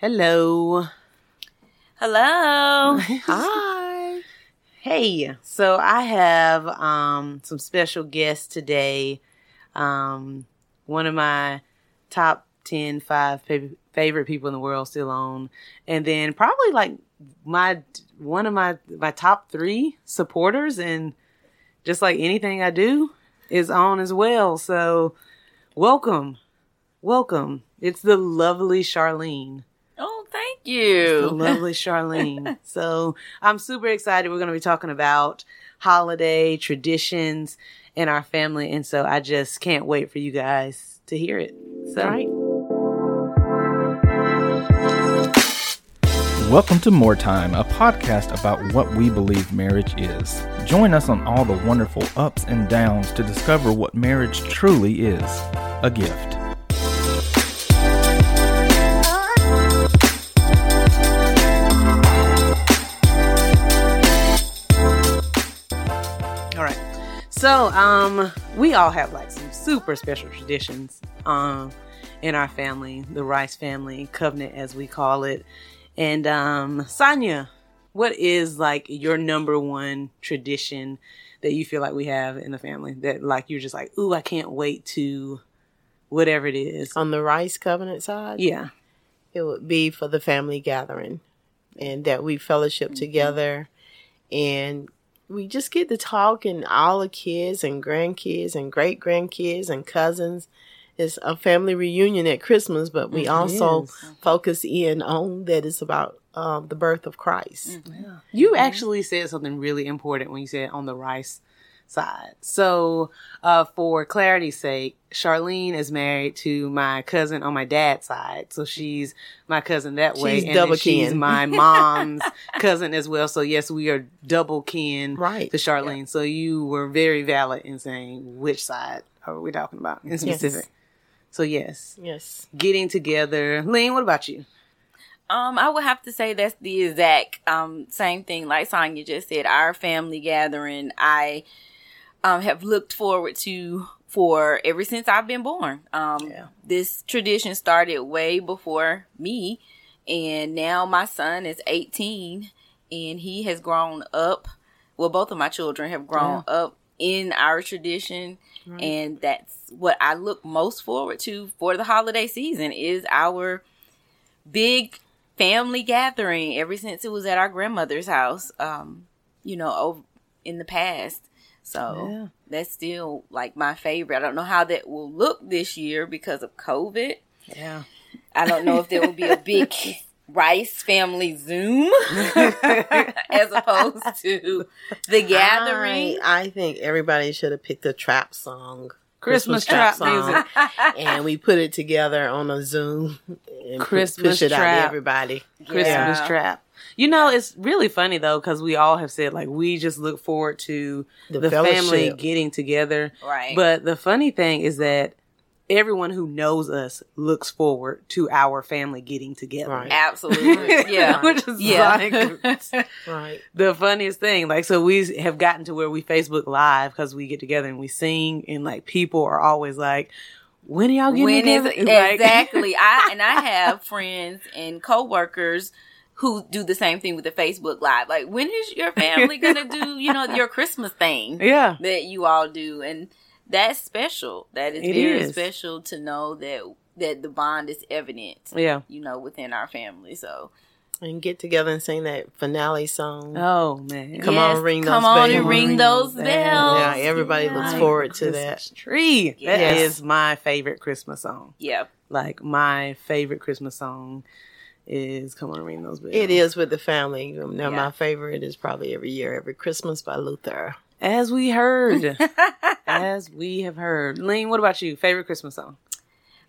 Hello. Hello. Hi. Hey, so I have um, some special guests today. Um, one of my top 10, five fav- favorite people in the world still on. And then probably like my one of my my top three supporters and just like anything I do is on as well. So welcome. Welcome. It's the lovely Charlene. Thank The you. lovely Charlene. so I'm super excited. We're going to be talking about holiday traditions in our family. And so I just can't wait for you guys to hear it. So, Right. Welcome to More Time, a podcast about what we believe marriage is. Join us on all the wonderful ups and downs to discover what marriage truly is a gift. So, um, we all have like some super special traditions, um, in our family, the Rice family covenant, as we call it. And, um, Sonia, what is like your number one tradition that you feel like we have in the family that like you're just like, ooh, I can't wait to whatever it is. On the Rice Covenant side, Yeah. it would be for the family gathering and that we fellowship together and we just get to talk and all the kids and grandkids and great grandkids and cousins. It's a family reunion at Christmas, but we It also is. Mm-hmm. focus in on that it's about um, the birth of Christ. Mm-hmm. You actually said something really important when you said on the rice side. So, uh, for clarity's sake, Charlene is married to my cousin on my dad's side. So she's my cousin that way. She's and double then she's my mom's cousin as well. So yes, we are double kin Right. to Charlene. So you were very valid in saying which side are we talking about in specific. So yes, Yes. getting together. Lean, what about you? Um, I would have to say that's the exact um same thing like Sonya just said. Our family gathering, I um have looked forward to for ever since I've been born. Um, Yeah. this tradition started way before me, and now my son is 18, and he has grown up. Well, both of my children have grown up in our tradition, and that's what I look most forward to for the holiday season is our big family gathering ever since it was at our grandmother's house um you know over in the past so Yeah. that's still like my favorite i don't know how that will look this year because of covid Yeah. i don't know if there will be a big rice family zoom as opposed to the gathering I, I think everybody should have picked a trap song. Christmas trap music. and we put it together on a Zoom and Christmas push it out trap. to everybody. Christmas Yeah. trap. You know, it's really funny though because we all have said like we just look forward to The the, family getting together. Right. But the funny thing is that everyone who knows us looks forward to our family getting together. Right. absolutely yeah Which is yeah like Right. the funniest thing. Like, so we have gotten to where we Facebook Live because we get together and we sing, and like people are always like, "When are y'all getting when is together?" Like- exactly i and i have friends and coworkers who do the same thing with the facebook live like when is your family gonna do you know your christmas thing yeah. that you all do and that's special that is It very is. special to know that that the bond is evident Yeah. you know within our family so And get together and sing that finale song. Oh man. Come on, ring come those on bells. and ring Ring those those bells yeah, everybody Yeah. looks forward to Christmas that. Tree. That is my favorite Christmas song. yeah Like my favorite Christmas song is "Come on, ring those bells." It is with the family. Now, Yeah. my favorite is probably every year, every Christmas by Luther. as we heard, as we have heard. Lean, what about you? Favorite Christmas song?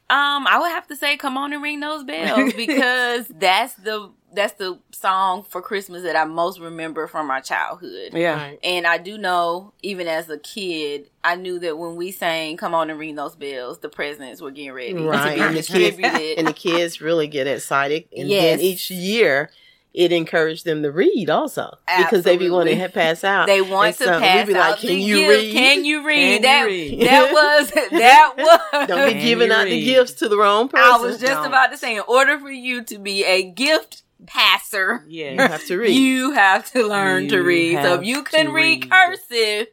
Um, I would have to say, "Come on and ring those bells" because that's the that's the song for Christmas that I most remember from my childhood. Yeah. Right. And I do know, even as a kid, I knew that when we sang "Come on and ring those bells," the presents were getting ready Right. to And be the kids distributed. and the kids really get excited. And Yes. then each year it encouraged them to read also because they be wanting to pass out. They want And to so pass we be like, the "Can you gift. read? Can you read? Can you that read? that was that was. Don't be giving you out the gifts to the wrong person. I was just Don't. about to say, in order for you to be a gift passer, Yeah. You have to read. you have to learn to read. So if you can read. cursive,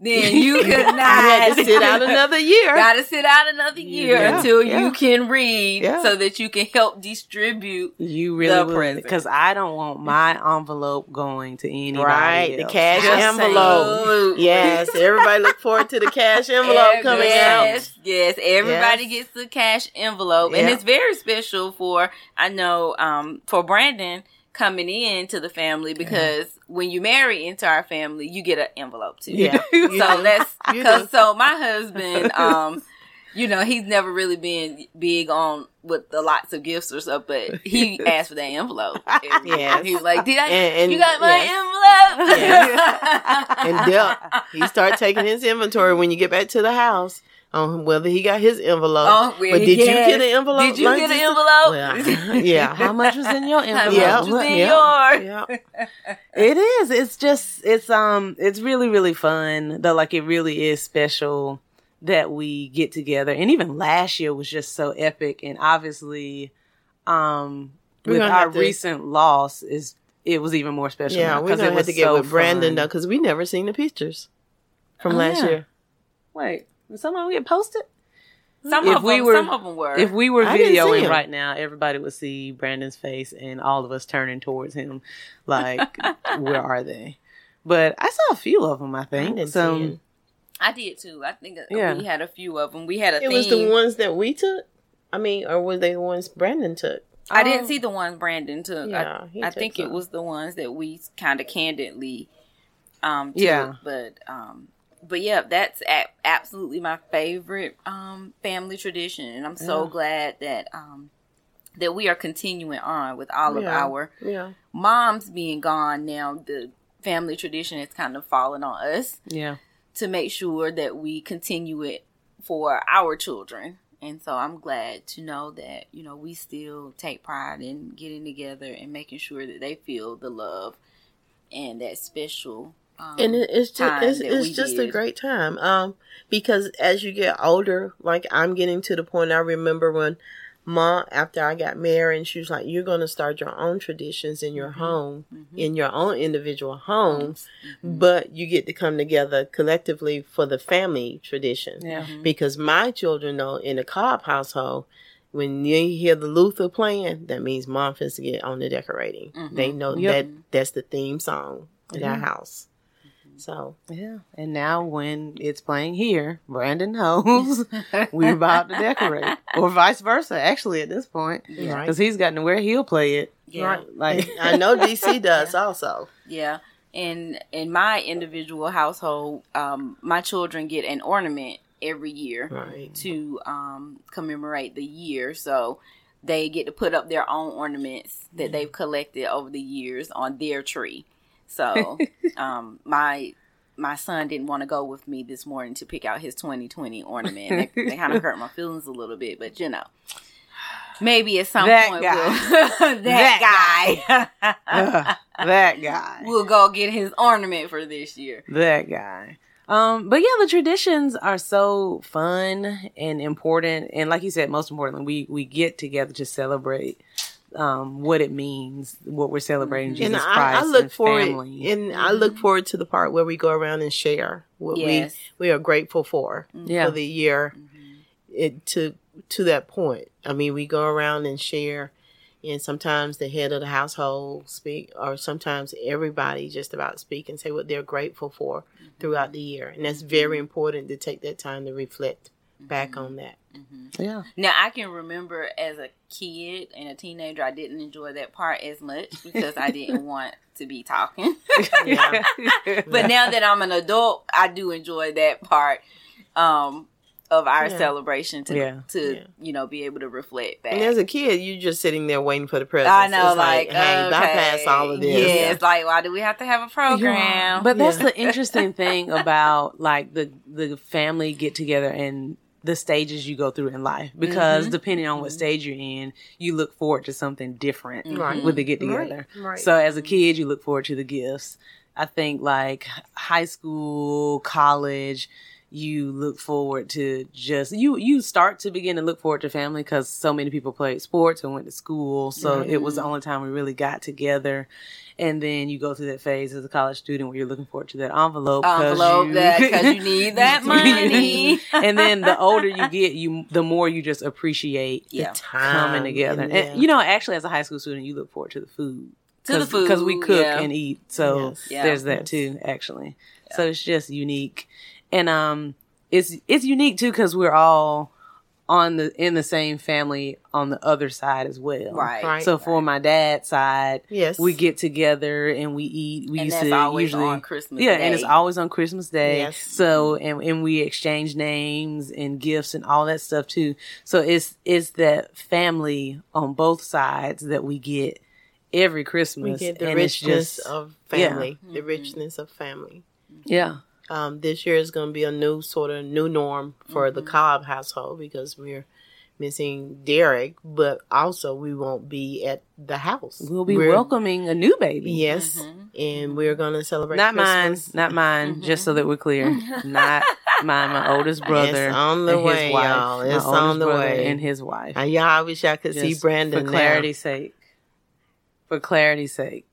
then you could not You had to sit out another year. Gotta sit out another year Yeah, until yeah. you can read, Yeah. so that you can help distribute. You really would because I don't want my envelope going to anybody. Right, the cash Just envelope. Absolutely. Yes, everybody look forward to the cash envelope coming out. yes, Yes, everybody Yes. gets the cash envelope, and it's very special for I know um, for Brandon coming in to the family because when you marry into our family, you get an envelope too. Yeah, you so that's because so my husband, um, you know, he's never really been big on with the lots of gifts or stuff, but he asked for that envelope. Yes. he was like, "Did I? And- and- you got my yes. envelope?" And Dell, he start taking his inventory when you get back to the house on whether he got his envelope. Oh, well, but did you get an envelope? Did you Like get an envelope? Well, yeah. How much was in your How envelope? much Yeah. was in Yeah. yours? yeah. It is. It's just it's um it's really really fun. Though like it really is special that we get together. And even last year was just so epic and obviously um We're with our to- recent loss is it was even more special. Yeah, now we're 'cause gonna it have was to get so with Brandon fun. though, because we never seen the pictures from Oh, last yeah. year. Wait, did someone get posted? Some If of we them, were- some of them were. If we were I videoing right now, everybody would see Brandon's face and all of us turning towards him, like, where are they? But I saw a few of them. I I think didn't so. I did too. I think uh, Yeah. we had a few of them. We had a It theme. was the ones that we took. I mean, or were they the ones Brandon took? I didn't Um, see the ones Brandon took. Yeah, he I, I took think it was the ones that we kind of candidly um took. Yeah. But um but yeah, that's a- absolutely my favorite um family tradition and I'm so Yeah. glad that um that we are continuing on with all of Yeah. our Yeah, moms being gone now the family tradition has kind of fallen on us Yeah, to make sure that we continue it for our children. And so I'm glad to know that, you know, we still take pride in getting together and making sure that they feel the love and that special. Um, and it, it's just it's, it's we just a great time. Um, because as you get older, like I'm getting to the point. I remember when mom, after I got married, and she was like, "You're going to start your own traditions in your home, in your own individual homes, but you get to come together collectively for the family tradition." yeah, Because my children know in the Cobb household, when you hear the Luther playing, that means mom is to get on the decorating. Mhm. They know Yep. that that's the theme song in our house. So yeah. And now when it's playing here, Brandon knows we're about to decorate, or vice versa. Actually, at this point, Yeah. because he's gotten to where he'll play it. Yeah. Right. Like I know DC does also. Yeah. And in my individual household, um, my children get an ornament every year Right. to um, commemorate the year. So they get to put up their own ornaments that they've collected over the years on their tree. So um, my my son didn't want to go with me this morning to pick out his 2020 ornament. They, they kind of hurt my feelings a little bit, but you know. Maybe at some That point guy. That we'll, that, guy, Ugh, that guy. we'll go get his ornament for this year. That guy. Um, but yeah, the traditions are so fun and important, and like you said, most importantly, we we get together to celebrate um what it means, what we're celebrating, mm-hmm. Jesus And I, Christ, I look and forward, family. and I mm-hmm. look forward to the part where we go around and share what Yes. we we are grateful for Yeah. for the year. It to to that point. I mean, we go around and share, and sometimes the head of the household speak, or sometimes everybody just about speak and say what they're grateful for throughout the year, and that's very important to take that time to reflect back on that. yeah, Now I can remember as a kid and a teenager, I didn't enjoy that part as much because I didn't want to be talking. Yeah. but now that I'm an adult, I do enjoy that part um, of our Yeah. celebration to Yeah. to Yeah. you know be able to reflect back. And as a kid, you're just sitting there waiting for the presents. I know, It's like, hey, okay. bypass all of this. Yeah, it's like, why do we have to have a program? But that's Yeah. the interesting thing about like the the family get together and the stages you go through in life because Mm-hmm. depending on what stage you're in, you look forward to something different Right. with the get together. Right, right. So as a kid, you look forward to the gifts. I think like high school, college, you look forward to just you you start to begin to look forward to family because so many people played sports and went to school so it was the only time we really got together and then you go through that phase as a college student where you're looking forward to that envelope 'cause Envelope you, that- 'cause you need that money. and then the older you get you the more you just appreciate Yeah. coming together and and, you know actually as a high school student you look forward to the food To the food, because we cook yeah. and eat so Yes. Yeah. there's that too actually so it's just unique and um it's it's unique too because we're all on the in the same family on the other side as well Right. Right. so for my dad's side Yes. we get together and we eat we And used that's to always usually on Christmas yeah Day. and it's always on christmas day Yes. so and, and we exchange names and gifts and all that stuff too so it's it's that family on both sides that we get every christmas we get the and it's richness just of yeah. family. The richness of family. yeah Um, this year is going to be a new sort of new norm for Mm-hmm. the Cobb household because we're missing Derek, but also we won't be at the house. we'll be We're- welcoming a new baby Yes, and we're going to celebrate. not mine not mine just so that we're clear not mine my oldest brother It's on the and his way, wife. y'all. My It's on the way. and his wife Uh, yeah, I wish I could see Just Brandon. for now. clarity's sake for clarity's sake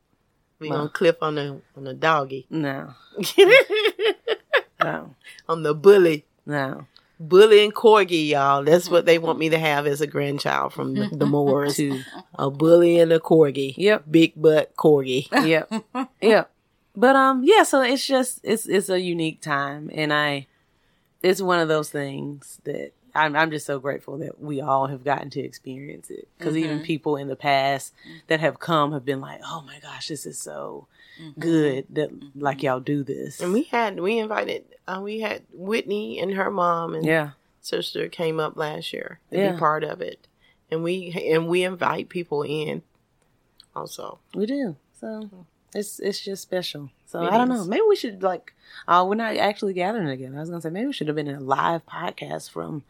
We're gonna clip on the on the doggy, no no on the bully. no Bully and corgi, y'all. That's what they want me to have as a grandchild from the, the Moors. two A bully and a corgi. Yep. Big butt corgi. yep yep but um yeah so it's just it's it's a unique time and i it's one of those things that i'm, I'm just so grateful that we all have gotten to experience it because even people in the past that have come have been like oh my gosh this is so good that like y'all do this And we had we invited uh, we had Whitney and her mom and yeah sister came up last year to Yeah. be part of it, and we and we invite people in. Also, we do so it's it's just special so It i don't is. know maybe we should like uh we're not actually gathering again. i was gonna say maybe we should have been in a live podcast from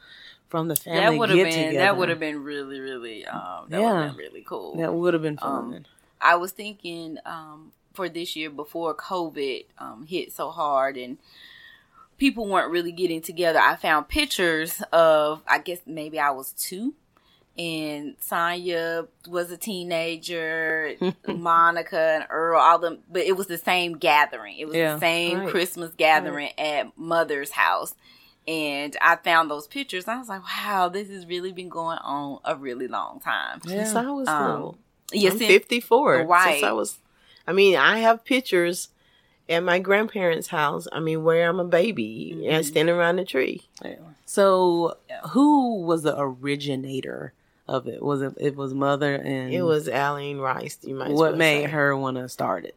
from the family that would have get been together. that would have been really really um that would Yeah. have been really cool. That would have been fun. Um, I was thinking um, for this year before COVID um, hit so hard and people weren't really getting together. I found pictures of, I guess maybe I was two, and Sonya was a teenager, Monica and Earl, all them, but it was the same gathering. It was Yeah, the same right. Christmas gathering at Mother's house. And I found those pictures. And I was like, wow, this has really been going on a really long time. since I was Um, little, Yes, I'm it- 54. Right. Since I was, I mean, I have pictures at my grandparents' house. I mean, where I'm a baby and standing around the tree. Yeah. So, who was the originator of it? Was it it was mother and It was Aline Rice. You might. what made say. her want to start it?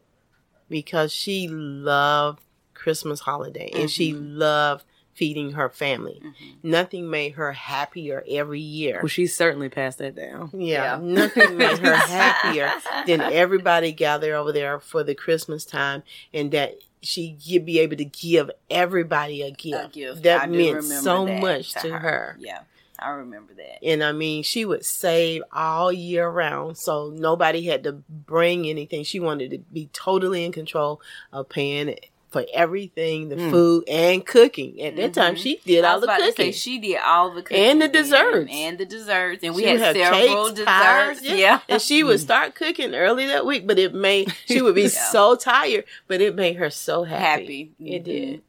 because she loved Christmas holiday and she Mm-hmm. loved feeding her family. Mm-hmm. Nothing made her happier every year. Well, she certainly passed that down. Yeah, Yeah. nothing made her happier than everybody gather over there for the Christmas time and that she would be able to give everybody a gift. a gift. That do meant so that much to her. Yeah, I remember that. And I mean, she would save all year round, so nobody had to bring anything. She wanted to be totally in control of paying for everything, the food and cooking. At that time, she did Mm. All the about to say cooking. she did all the cooking And the desserts. and the desserts, and we She had several cakes, desserts. pies, yeah. and she would start cooking early that week, but it made she would be Yeah. so tired, but it made her so happy. Happy. It Mhm. did.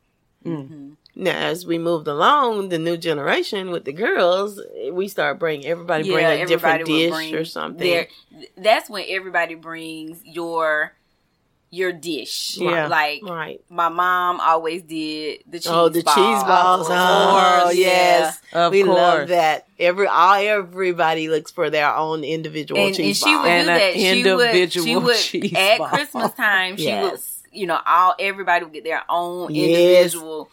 Mm-hmm. Now, as we moved along, the new generation with the girls, we start bringing everybody bring a different everybody would dish or something. their- that's when everybody brings your your dish. Yeah. Like right. my mom always did the cheese Oh, the balls. cheese balls! Of Oh, course, yes, Of we course. love that. Every all everybody looks for their own individual and, cheese and she ball. would And do that. She would, she would cheese at ball. Christmas time. She would, you know, all everybody would get their own Yes. individual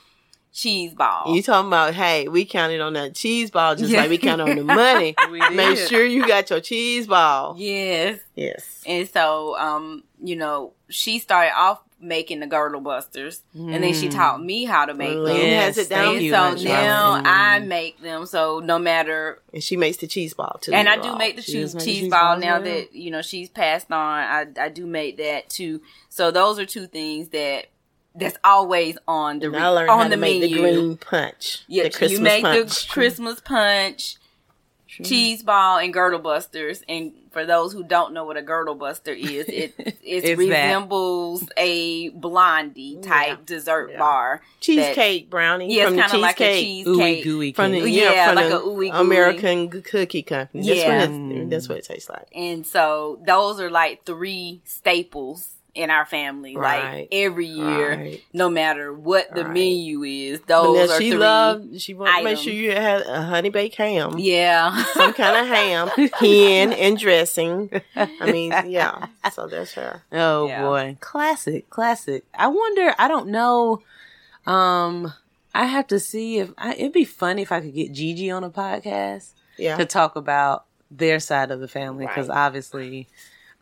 cheese ball. You talking about? Hey, we counted on that cheese ball just Yeah. like we count on the money. We Make sure you got your cheese ball. yes, Yes. and so um, you know, she started off making the girdle busters, and then she taught me how to make Lynn them. has it down. And so Michelle. now Mm. I make them. So no matter, And she makes the cheese ball too. and I y'all. do make the cheese, make the cheese cheese ball balls, now yeah. that you know she's passed on. I I do make that too. So those are two things that that's always on the And re- I learned on how the to make menu. the green punch. Yeah, the Christmas you make punch. the Christmas punch, cheese ball, and girdle busters. And for those who don't know what a girdle buster is, it it It's that. resembles a blondie type Yeah. dessert Yeah. bar. cheesecake brownie Yeah, from it's kind of like a cheesecake. Ooey cheesecake. gooey from the yeah, Yeah, from like the a ooey gooey. American cookie company. That's Yeah. what it, that's what it tastes like. And so those are like three staples in our family. Right. Like every year, Right. no matter what the Right. menu is, But those now are she three. loved. She wanted to make sure you had a honey baked ham, yeah. some kind of ham, hen, and dressing. I mean, yeah. So that's her. Oh Yeah. boy, classic, classic. I wonder. I don't know. Um, I have to see if I, it'd be funny if I could get Gigi on a podcast Yeah. to talk about their side of the family because Right.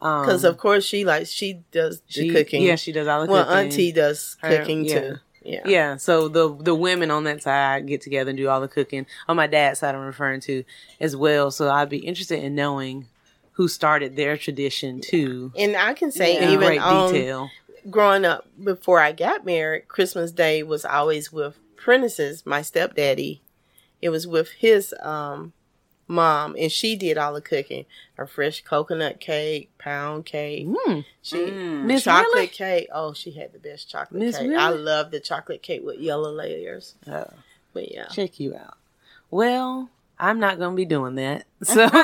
Obviously, um, Because of course she likes she does the she, cooking. Yeah, she does all the well, cooking. Auntie does Her- cooking yeah. too. Yeah. Yeah, so the the women on that side get together and do all the cooking. On my dad's side, I'm referring to as well. So I'd be interested in knowing who started their tradition too. And I can say Yeah. Even great on detail. growing up before I got married, Christmas Day was always with Prentice's, my stepdaddy. It was with his um mom and she did all the cooking. Her fresh coconut cake, pound cake. Mm. She Mm. Chocolate Really? cake. Oh, she had the best chocolate Miss cake. I love the chocolate cake with yellow layers. Oh. But yeah. check you out. Well, I'm not gonna be doing that. So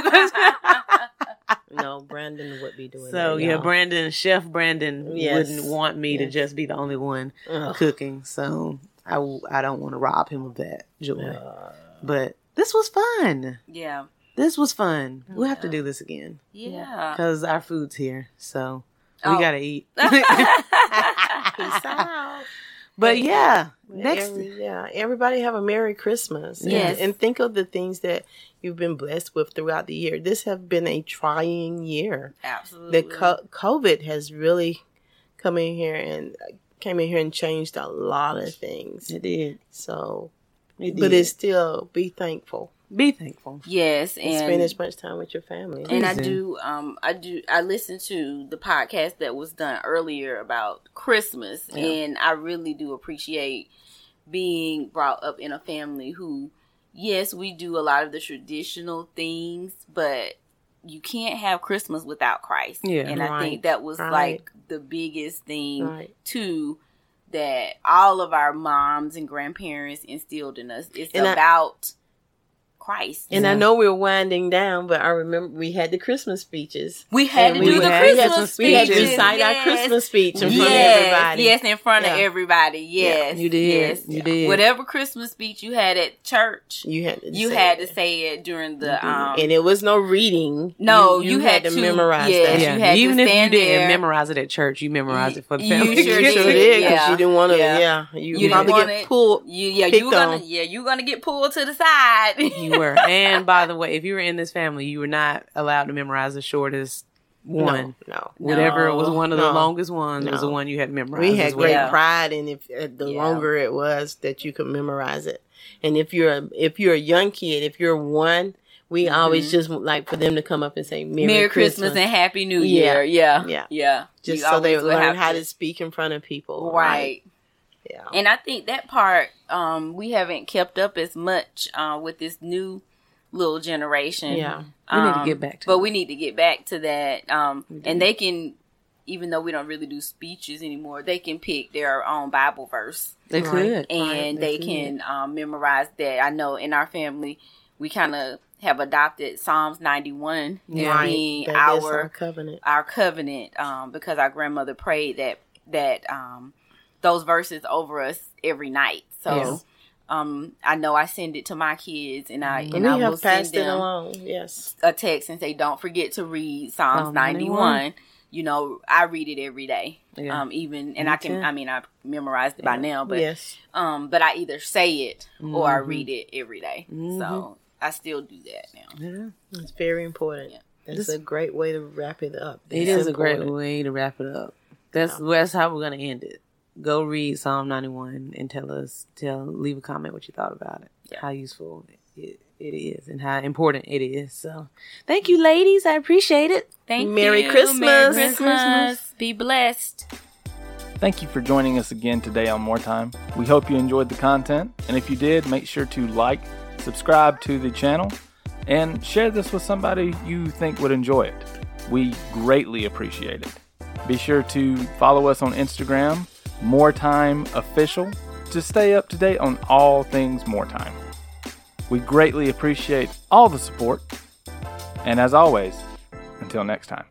No, Brandon would be doing so that. yeah. Brandon, Chef Brandon Yes. wouldn't want me to just be the only one Ugh. cooking. So I, I don't want to rob him of that joy. Uh, But this was fun. yeah. This was fun. Oh, we'll have to do this again Yeah. because our food's here. So we Oh. gotta eat. Peace out. but yeah, Well, next every- yeah, everybody have a Merry Christmas. And- Yes. And, think of the things that you've been blessed with throughout the year. This has been a trying year. Absolutely. The co- COVID has really come in here and came in here and changed a lot of things. it did. So, It but did. it's still be thankful be thankful. yes, and spend as much time with your family. and I do um I do I listened to the podcast that was done earlier about Christmas Yeah. and I really do appreciate being brought up in a family who yes, we do a lot of the traditional things, but you can't have Christmas without Christ. Yeah. and I think that was Right. like the biggest thing right. too that all of our moms and grandparents instilled in us. It's And about Christ. And I know we're winding down, but I remember we had the Christmas speeches. we had And to we do the had- Christmas we had to speeches. recite our Christmas speech in front yes, of everybody. Yes, in front of everybody. Yes, You did. Yes. You did. Whatever Christmas speech you had at church, You had to you say had it. to say it during You the did. um. and it was no reading. No, you had to- memorize yes, that. you Yeah, had to even if you stand didn't there. memorize it at church, you memorized it for the You family. you did. sure did because Yeah. you didn't want to. Yeah. Yeah, you, You probably didn't get pulled. Yeah, you were gonna yeah, you gonna get pulled to the side. You were. And by the way, if you were in this family, you were not allowed to memorize the shortest one. No, no. Whatever No. was one of the longest ones was the one you had to memorize. We had as well. great Yeah. pride in if uh, the Yeah. longer it was that you could memorize it. And if you're a, if you're a young kid, if you're one, we always just like for them to come up and say Merry, Mm-hmm. Merry Christmas. Christmas, and Happy New Year. Yeah. Yeah. Yeah. just You so they would would learn have how to speak in front of people. Right. Yeah. And I think that part um, we haven't kept up as much uh, with this new little generation. Yeah. We need to Um, get back to But that. we need to get back to that. Um, and they can, even though we don't really do speeches anymore, they can pick their own Bible verse They Right. could. and Right, they they could. can um, memorize that. I know in our family, we kind of have adopted Psalms 91 as Right. being That is our our covenant. our covenant um, because our grandmother prayed that that um, those verses over us every night. So Yes. um, I know I send it to my kids, and I And and I will have send passed it them along. Yes. a text and say, "Don't forget to read Psalms Psalm 91. 91. You know, I read it every day. Yeah. Um, even and Me I can. too. I mean, I memorized it by now, but yes. um, but I either say it or I Mhm. read it every day. Mhm. So I still do that now. Yeah. It's very important. Yeah. That's This- a great way to wrap it up. It It's is a great way to wrap it up. That's that's how we're gonna end it. Go read Psalm ninety one and tell us tell leave a comment what you thought about it. Yeah. How useful it, it is and how important it is. So thank you ladies. I appreciate it. Thank Merry you. Christmas. Merry Christmas. Christmas. Be blessed. Thank you for joining us again today on More Time. We hope you enjoyed the content, and if you did, make sure to like, subscribe to the channel, and share this with somebody you think would enjoy it. We greatly appreciate it. Be sure to follow us on Instagram, More Time Official, to stay up to date on all things More Time. We greatly appreciate all the support, and as always, until next time.